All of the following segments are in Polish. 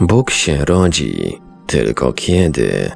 Bóg się rodzi, tylko kiedy?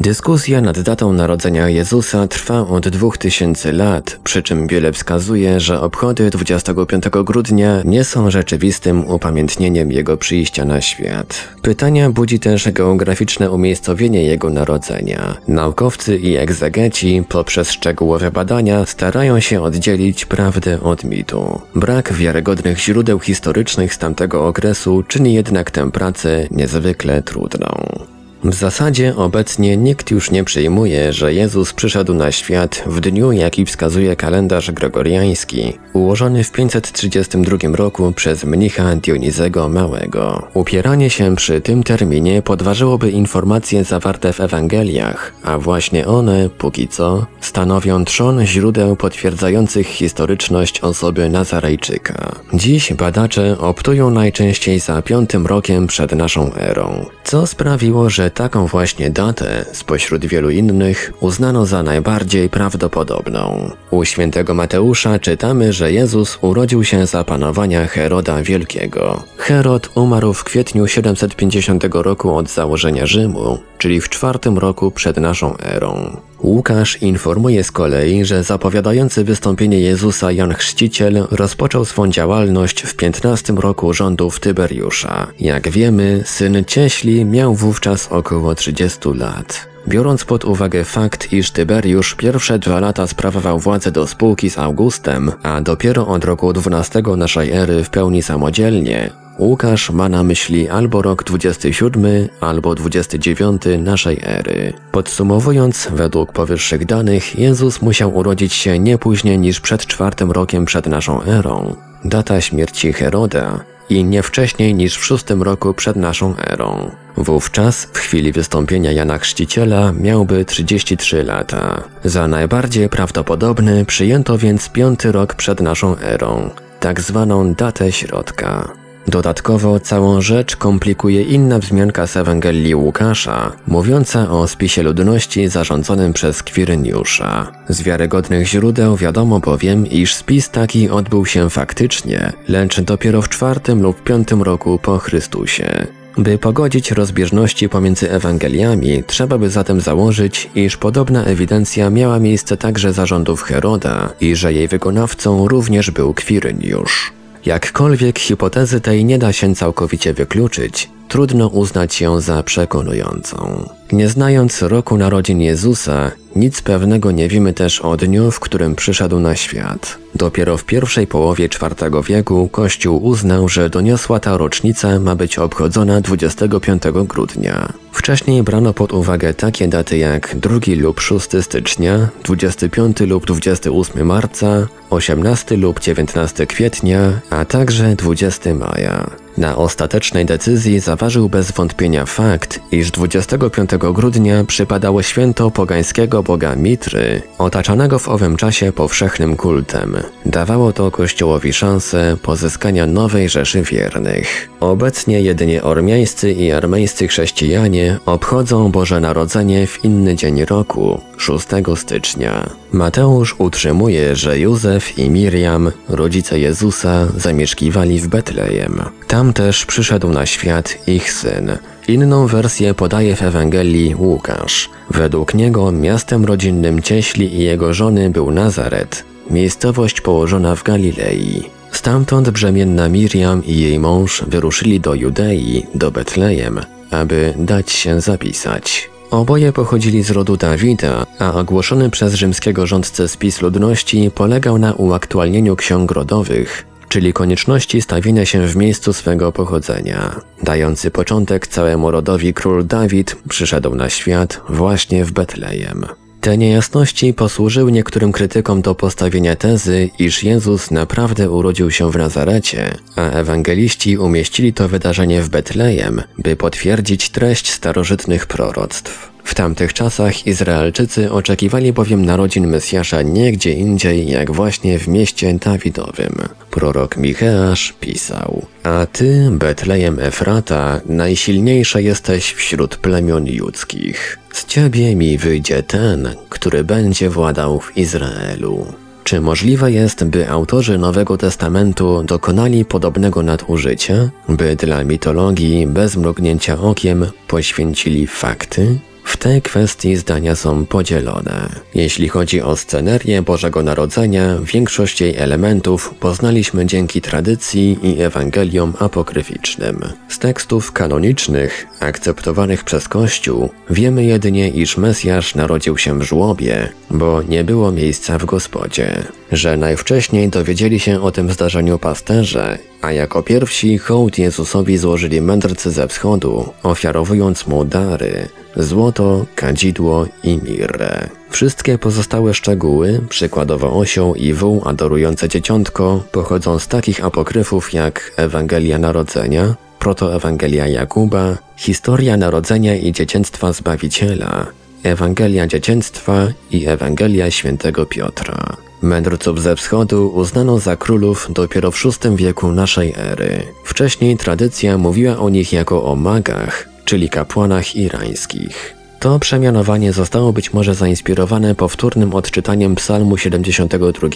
Dyskusja nad datą narodzenia Jezusa trwa od 2000 lat, przy czym wiele wskazuje, że obchody 25 grudnia nie są rzeczywistym upamiętnieniem Jego przyjścia na świat. Pytania budzi też geograficzne umiejscowienie Jego narodzenia. Naukowcy i egzegeci poprzez szczegółowe badania starają się oddzielić prawdę od mitu. Brak wiarygodnych źródeł historycznych z tamtego okresu czyni jednak tę pracę niezwykle trudną. W zasadzie obecnie nikt już nie przyjmuje, że Jezus przyszedł na świat w dniu, jaki wskazuje kalendarz gregoriański, ułożony w 532 roku przez mnicha Dionizego Małego. Upieranie się przy tym terminie podważyłoby informacje zawarte w Ewangeliach, a właśnie one, póki co, stanowią trzon źródeł potwierdzających historyczność osoby Nazarejczyka. Dziś badacze optują najczęściej za piątym rokiem przed naszą erą, co sprawiło, że taką właśnie datę, spośród wielu innych, uznano za najbardziej prawdopodobną. U świętego Mateusza czytamy, że Jezus urodził się za panowania Heroda Wielkiego. Herod umarł w kwietniu 750 roku od założenia Rzymu, czyli w czwartym roku przed naszą erą. Łukasz informuje z kolei, że zapowiadający wystąpienie Jezusa Jan Chrzciciel rozpoczął swą działalność w 15 roku rządów Tyberiusza. Jak wiemy, syn Cieśli miał wówczas około 30 lat. Biorąc pod uwagę fakt, iż Tyberiusz pierwsze dwa lata sprawował władzę do spółki z Augustem, a dopiero od roku 12 naszej ery w pełni samodzielnie, Łukasz ma na myśli albo rok 27, albo 29 naszej ery. Podsumowując, według powyższych danych, Jezus musiał urodzić się nie później niż przed czwartym rokiem przed naszą erą. Data śmierci Heroda i nie wcześniej niż w szóstym roku przed naszą erą. Wówczas, w chwili wystąpienia Jana Chrzciciela, miałby 33 lata. Za najbardziej prawdopodobny przyjęto więc piąty rok przed naszą erą, tak zwaną datę środka. Dodatkowo całą rzecz komplikuje inna wzmianka z Ewangelii Łukasza, mówiąca o spisie ludności zarządzonym przez Kwiryniusza. Z wiarygodnych źródeł wiadomo bowiem, iż spis taki odbył się faktycznie, lecz dopiero w czwartym lub piątym roku po Chrystusie. By pogodzić rozbieżności pomiędzy Ewangeliami, trzeba by zatem założyć, iż podobna ewidencja miała miejsce także za rządów Heroda i że jej wykonawcą również był Kwiryniusz. Jakkolwiek hipotezy tej nie da się całkowicie wykluczyć, trudno uznać ją za przekonującą. Nie znając roku narodzin Jezusa, nic pewnego nie wiemy też o dniu, w którym przyszedł na świat. Dopiero w pierwszej połowie IV wieku Kościół uznał, że doniosła ta rocznica ma być obchodzona 25 grudnia. Wcześniej brano pod uwagę takie daty jak 2 lub 6 stycznia, 25 lub 28 marca, 18 lub 19 kwietnia, a także 20 maja. Na ostatecznej decyzji zaważył bez wątpienia fakt, iż 25 grudnia przypadało święto pogańskiego boga Mitry, otaczanego w owym czasie powszechnym kultem. Dawało to Kościołowi szansę pozyskania nowej rzeszy wiernych. Obecnie jedynie ormiańscy i armeńscy chrześcijanie obchodzą Boże Narodzenie w inny dzień roku, 6 stycznia. Mateusz utrzymuje, że Józef i Miriam, rodzice Jezusa, zamieszkiwali w Betlejem. Tam też przyszedł na świat ich syn. Inną wersję podaje w Ewangelii Łukasz. Według niego miastem rodzinnym Cieśli i jego żony był Nazaret, miejscowość położona w Galilei. Stamtąd brzemienna Miriam i jej mąż wyruszyli do Judei, do Betlejem, aby dać się zapisać. Oboje pochodzili z rodu Dawida, a ogłoszony przez rzymskiego rządcę spis ludności polegał na uaktualnieniu ksiąg rodowych, czyli konieczności stawienia się w miejscu swego pochodzenia. Dający początek całemu rodowi król Dawid przyszedł na świat właśnie w Betlejem. Te niejasności posłużyły niektórym krytykom do postawienia tezy, iż Jezus naprawdę urodził się w Nazarecie, a ewangeliści umieścili to wydarzenie w Betlejem, by potwierdzić treść starożytnych proroctw. W tamtych czasach Izraelczycy oczekiwali bowiem narodzin Mesjasza nie gdzie indziej, jak właśnie w mieście Dawidowym. Prorok Micheasz pisał A ty, Betlejem Efrata, najsilniejsza jesteś wśród plemion judzkich. Z ciebie mi wyjdzie ten, który będzie władał w Izraelu. Czy możliwe jest, by autorzy Nowego Testamentu dokonali podobnego nadużycia, by dla mitologii bez mrugnięcia okiem poświęcili fakty? W tej kwestii zdania są podzielone. Jeśli chodzi o scenerię Bożego Narodzenia, większość jej elementów poznaliśmy dzięki tradycji i Ewangeliom apokryficznym. Z tekstów kanonicznych, akceptowanych przez Kościół, wiemy jedynie, iż Mesjasz narodził się w żłobie, bo nie było miejsca w gospodzie. Że najwcześniej dowiedzieli się o tym zdarzeniu pasterze, a jako pierwsi hołd Jezusowi złożyli mędrcy ze wschodu, ofiarowując mu dary, złoto, kadzidło i mirrę. Wszystkie pozostałe szczegóły, przykładowo osioł i wół adorujące dzieciątko, pochodzą z takich apokryfów jak Ewangelia Narodzenia, Protoewangelia Jakuba, Historia Narodzenia i Dziecięctwa Zbawiciela, Ewangelia Dziecięctwa i Ewangelia Świętego Piotra. Mędrców ze wschodu uznano za królów dopiero w VI wieku naszej ery. Wcześniej tradycja mówiła o nich jako o magach, czyli kapłanach irańskich. To przemianowanie zostało być może zainspirowane powtórnym odczytaniem Psalmu 72,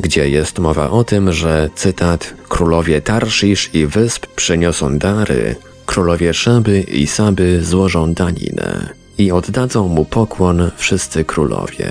gdzie jest mowa o tym, że cytat Królowie Tarszisz i wysp przyniosą dary, królowie Szeby i Saby złożą daninę i oddadzą mu pokłon wszyscy królowie.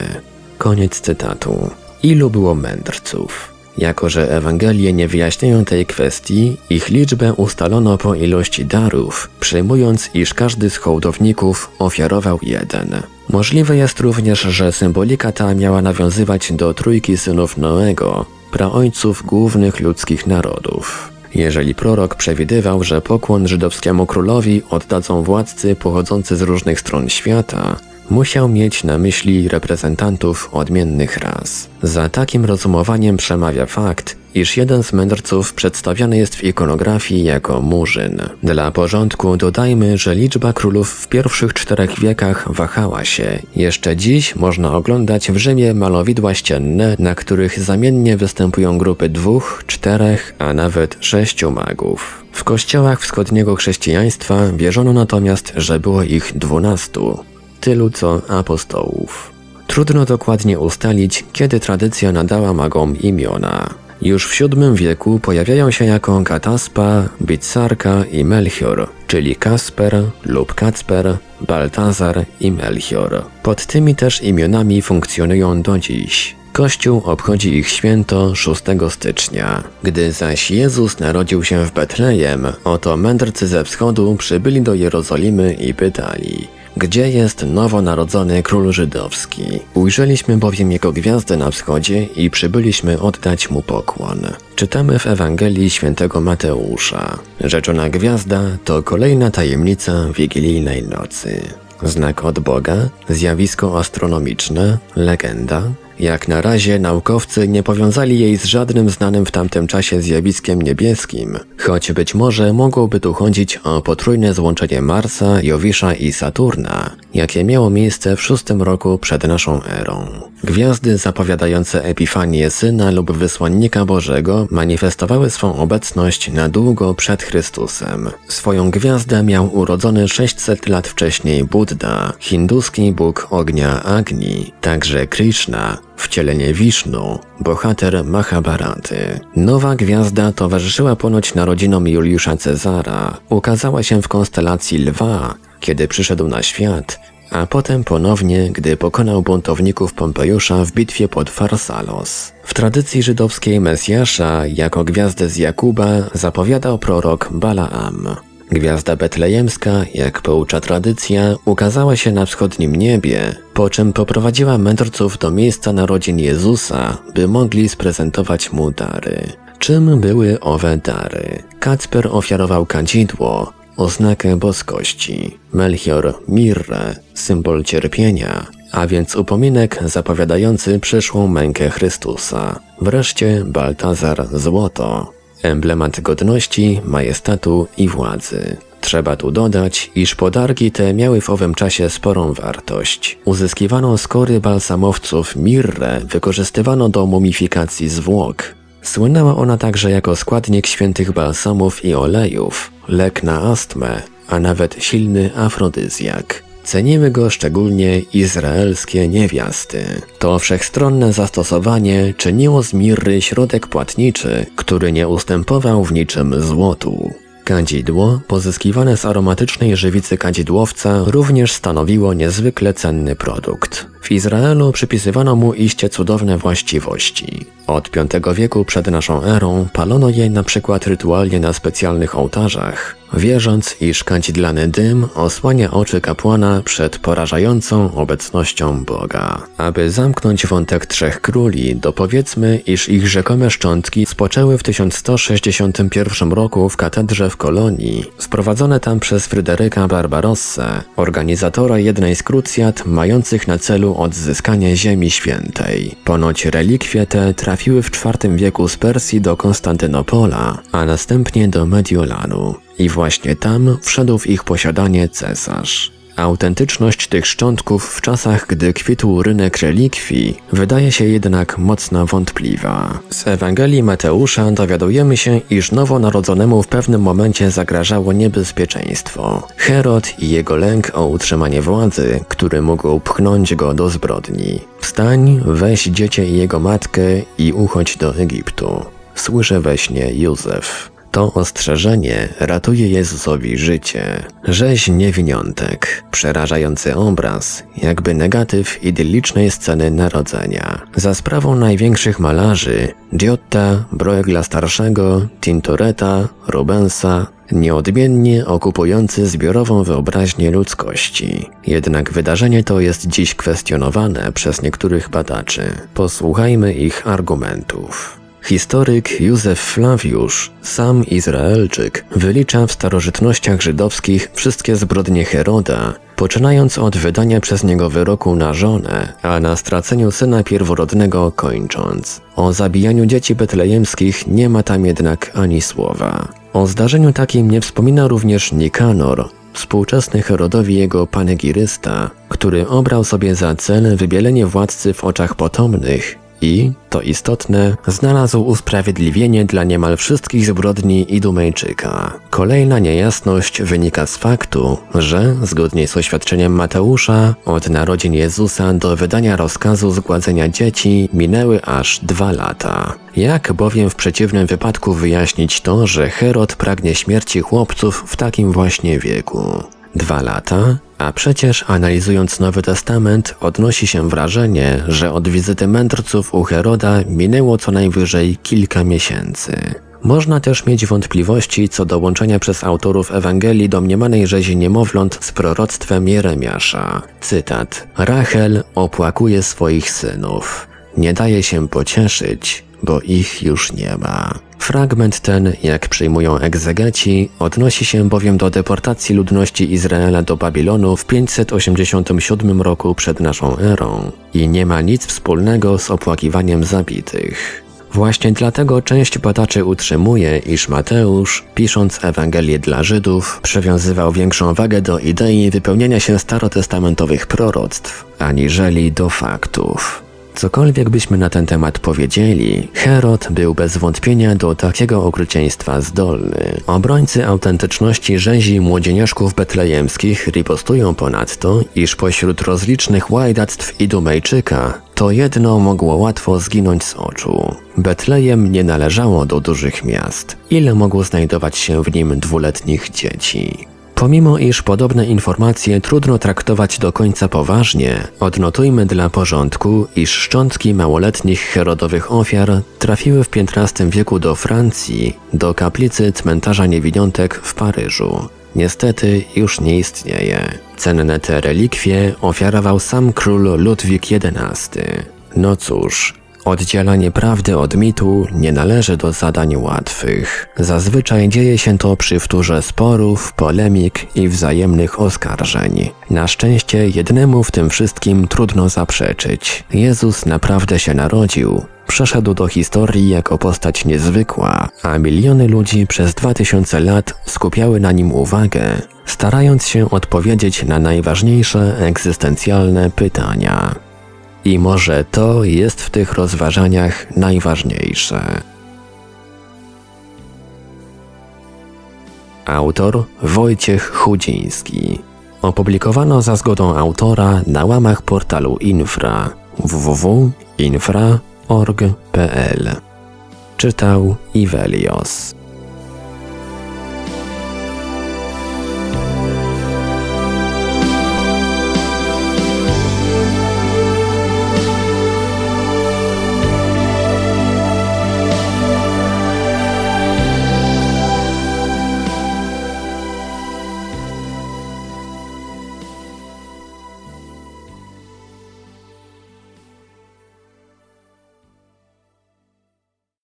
Koniec cytatu. Ilu było mędrców? Jako, że Ewangelie nie wyjaśniają tej kwestii, ich liczbę ustalono po ilości darów, przyjmując, iż każdy z hołdowników ofiarował jeden. Możliwe jest również, że symbolika ta miała nawiązywać do trójki synów Noego, praojców głównych ludzkich narodów. Jeżeli prorok przewidywał, że pokłon żydowskiemu królowi oddadzą władcy pochodzący z różnych stron świata, Musiał mieć na myśli reprezentantów odmiennych ras. Za takim rozumowaniem przemawia fakt, iż jeden z mędrców przedstawiany jest w ikonografii jako murzyn. Dla porządku dodajmy, że liczba królów w pierwszych czterech wiekach wahała się. Jeszcze dziś można oglądać w Rzymie malowidła ścienne, na których zamiennie występują grupy dwóch, czterech, a nawet sześciu magów. W kościołach wschodniego chrześcijaństwa wierzono natomiast, że było ich dwunastu tylu co apostołów. Trudno dokładnie ustalić, kiedy tradycja nadała magom imiona. Już w VII wieku pojawiają się jako Kataspa, Bitsarka i Melchior, czyli Kasper lub Kacper, Baltazar i Melchior. Pod tymi też imionami funkcjonują do dziś. Kościół obchodzi ich święto 6 stycznia. Gdy zaś Jezus narodził się w Betlejem, oto mędrcy ze wschodu przybyli do Jerozolimy i pytali gdzie jest nowonarodzony król żydowski. Ujrzeliśmy bowiem jego gwiazdę na wschodzie i przybyliśmy oddać mu pokłon. Czytamy w Ewangelii świętego Mateusza. Rzeczona gwiazda to kolejna tajemnica wigilijnej nocy. Znak od Boga, zjawisko astronomiczne, legenda, jak na razie naukowcy nie powiązali jej z żadnym znanym w tamtym czasie zjawiskiem niebieskim, choć być może mogłoby tu chodzić o potrójne złączenie Marsa, Jowisza i Saturna, jakie miało miejsce w szóstym roku przed naszą erą. Gwiazdy zapowiadające Epifanię Syna lub Wysłannika Bożego manifestowały swą obecność na długo przed Chrystusem. Swoją gwiazdę miał urodzony 600 lat wcześniej Buddha, hinduski bóg ognia Agni, także Krishna, wcielenie Wisznu, bohater Mahabharaty. Nowa gwiazda towarzyszyła ponoć narodzinom Juliusza Cezara. Ukazała się w konstelacji Lwa, kiedy przyszedł na świat, a potem ponownie, gdy pokonał buntowników Pompejusza w bitwie pod Farsalos. W tradycji żydowskiej Mesjasza jako gwiazdę z Jakuba zapowiadał prorok Balaam. Gwiazda betlejemska, jak poucza tradycja, ukazała się na wschodnim niebie, po czym poprowadziła mędrców do miejsca narodzin Jezusa, by mogli sprezentować mu dary. Czym były owe dary? Kacper ofiarował kadzidło, oznakę boskości, Melchior mirrę, symbol cierpienia, a więc upominek zapowiadający przyszłą mękę Chrystusa. Wreszcie Baltazar złoto, emblemat godności, majestatu i władzy. Trzeba tu dodać, iż podargi te miały w owym czasie sporą wartość. Uzyskiwano skory balsamowców mirrę wykorzystywano do mumifikacji zwłok. Słynęła ona także jako składnik świętych balsamów i olejów, lek na astmę, a nawet silny afrodyzjak. Ceniły go szczególnie izraelskie niewiasty. To wszechstronne zastosowanie czyniło z mirry środek płatniczy, który nie ustępował w niczym złotu. Kadzidło, pozyskiwane z aromatycznej żywicy kadzidłowca, również stanowiło niezwykle cenny produkt. W Izraelu przypisywano mu iście cudowne właściwości. Od V wieku przed naszą erą palono je na przykład rytualnie na specjalnych ołtarzach, wierząc, iż kadzidlany dym osłania oczy kapłana przed porażającą obecnością Boga. Aby zamknąć wątek trzech króli, dopowiedzmy, iż ich rzekome szczątki spoczęły w 1161 roku w katedrze w Kolonii, sprowadzone tam przez Fryderyka Barbarossę, organizatora jednej z krucjat mających na celu odzyskanie Ziemi Świętej. Ponoć relikwie te trafiły w IV wieku z Persji do Konstantynopola, a następnie do Mediolanu. I właśnie tam wszedł w ich posiadanie cesarz. Autentyczność tych szczątków w czasach, gdy kwitł rynek relikwii, wydaje się jednak mocno wątpliwa. Z Ewangelii Mateusza dowiadujemy się, iż nowonarodzonemu w pewnym momencie zagrażało niebezpieczeństwo. Herod i jego lęk o utrzymanie władzy, który mógł pchnąć go do zbrodni. Wstań, weź dziecię i jego matkę i uchodź do Egiptu. Słyszę we śnie Józef. To ostrzeżenie ratuje Jezusowi życie. Rzeź niewiniątek, przerażający obraz, jakby negatyw idyllicznej sceny narodzenia. Za sprawą największych malarzy, Giotta, Bruegla Starszego, Tintoretta, Rubensa, nieodmiennie okupujący zbiorową wyobraźnię ludzkości. Jednak wydarzenie to jest dziś kwestionowane przez niektórych badaczy. Posłuchajmy ich argumentów. Historyk Józef Flawiusz, sam Izraelczyk, wylicza w starożytnościach żydowskich wszystkie zbrodnie Heroda, poczynając od wydania przez niego wyroku na żonę, a na straceniu syna pierworodnego kończąc. O zabijaniu dzieci betlejemskich nie ma tam jednak ani słowa. O zdarzeniu takim nie wspomina również Nikanor, współczesny Herodowi jego panegirysta, który obrał sobie za cel wybielenie władcy w oczach potomnych i, to istotne, znalazł usprawiedliwienie dla niemal wszystkich zbrodni Idumejczyka. Kolejna niejasność wynika z faktu, że, zgodnie z oświadczeniem Mateusza, od narodzin Jezusa do wydania rozkazu zgładzenia dzieci minęły aż dwa lata. Jak bowiem w przeciwnym wypadku wyjaśnić to, że Herod pragnie śmierci chłopców w takim właśnie wieku? Dwa lata? A przecież analizując Nowy Testament odnosi się wrażenie, że od wizyty mędrców u Heroda minęło co najwyżej kilka miesięcy. Można też mieć wątpliwości co do łączenia przez autorów Ewangelii domniemanej rzezi niemowląt z proroctwem Jeremiasza. Cytat. Rachel opłakuje swoich synów. Nie daje się pocieszyć, bo ich już nie ma. Fragment ten, jak przyjmują egzegeci, odnosi się bowiem do deportacji ludności Izraela do Babilonu w 587 roku przed naszą erą i nie ma nic wspólnego z opłakiwaniem zabitych. Właśnie dlatego część badaczy utrzymuje, iż Mateusz, pisząc Ewangelię dla Żydów, przywiązywał większą wagę do idei wypełnienia się starotestamentowych proroctw, aniżeli do faktów. Cokolwiek byśmy na ten temat powiedzieli, Herod był bez wątpienia do takiego okrucieństwa zdolny. Obrońcy autentyczności rzezi młodzieniaszków betlejemskich ripostują ponadto, iż pośród rozlicznych łajdactw Idumejczyka to jedno mogło łatwo zginąć z oczu. Betlejem nie należało do dużych miast. Ile mogło znajdować się w nim dwuletnich dzieci? Pomimo iż podobne informacje trudno traktować do końca poważnie, odnotujmy dla porządku, iż szczątki małoletnich herodowych ofiar trafiły w XV wieku do Francji, do kaplicy cmentarza niewiniątek w Paryżu. Niestety już nie istnieje. Cenne te relikwie ofiarował sam król Ludwik XI. No cóż, Oddzielanie prawdy od mitu nie należy do zadań łatwych. Zazwyczaj dzieje się to przy wtórze sporów, polemik i wzajemnych oskarżeń. Na szczęście jednemu w tym wszystkim trudno zaprzeczyć. Jezus naprawdę się narodził, przeszedł do historii jako postać niezwykła, a miliony ludzi przez dwa tysiące lat skupiały na nim uwagę, starając się odpowiedzieć na najważniejsze egzystencjalne pytania. I może to jest w tych rozważaniach najważniejsze. Autor Wojciech Chudziński opublikowano za zgodą autora na łamach portalu Infra www.infra.org.pl Czytał Ivelios.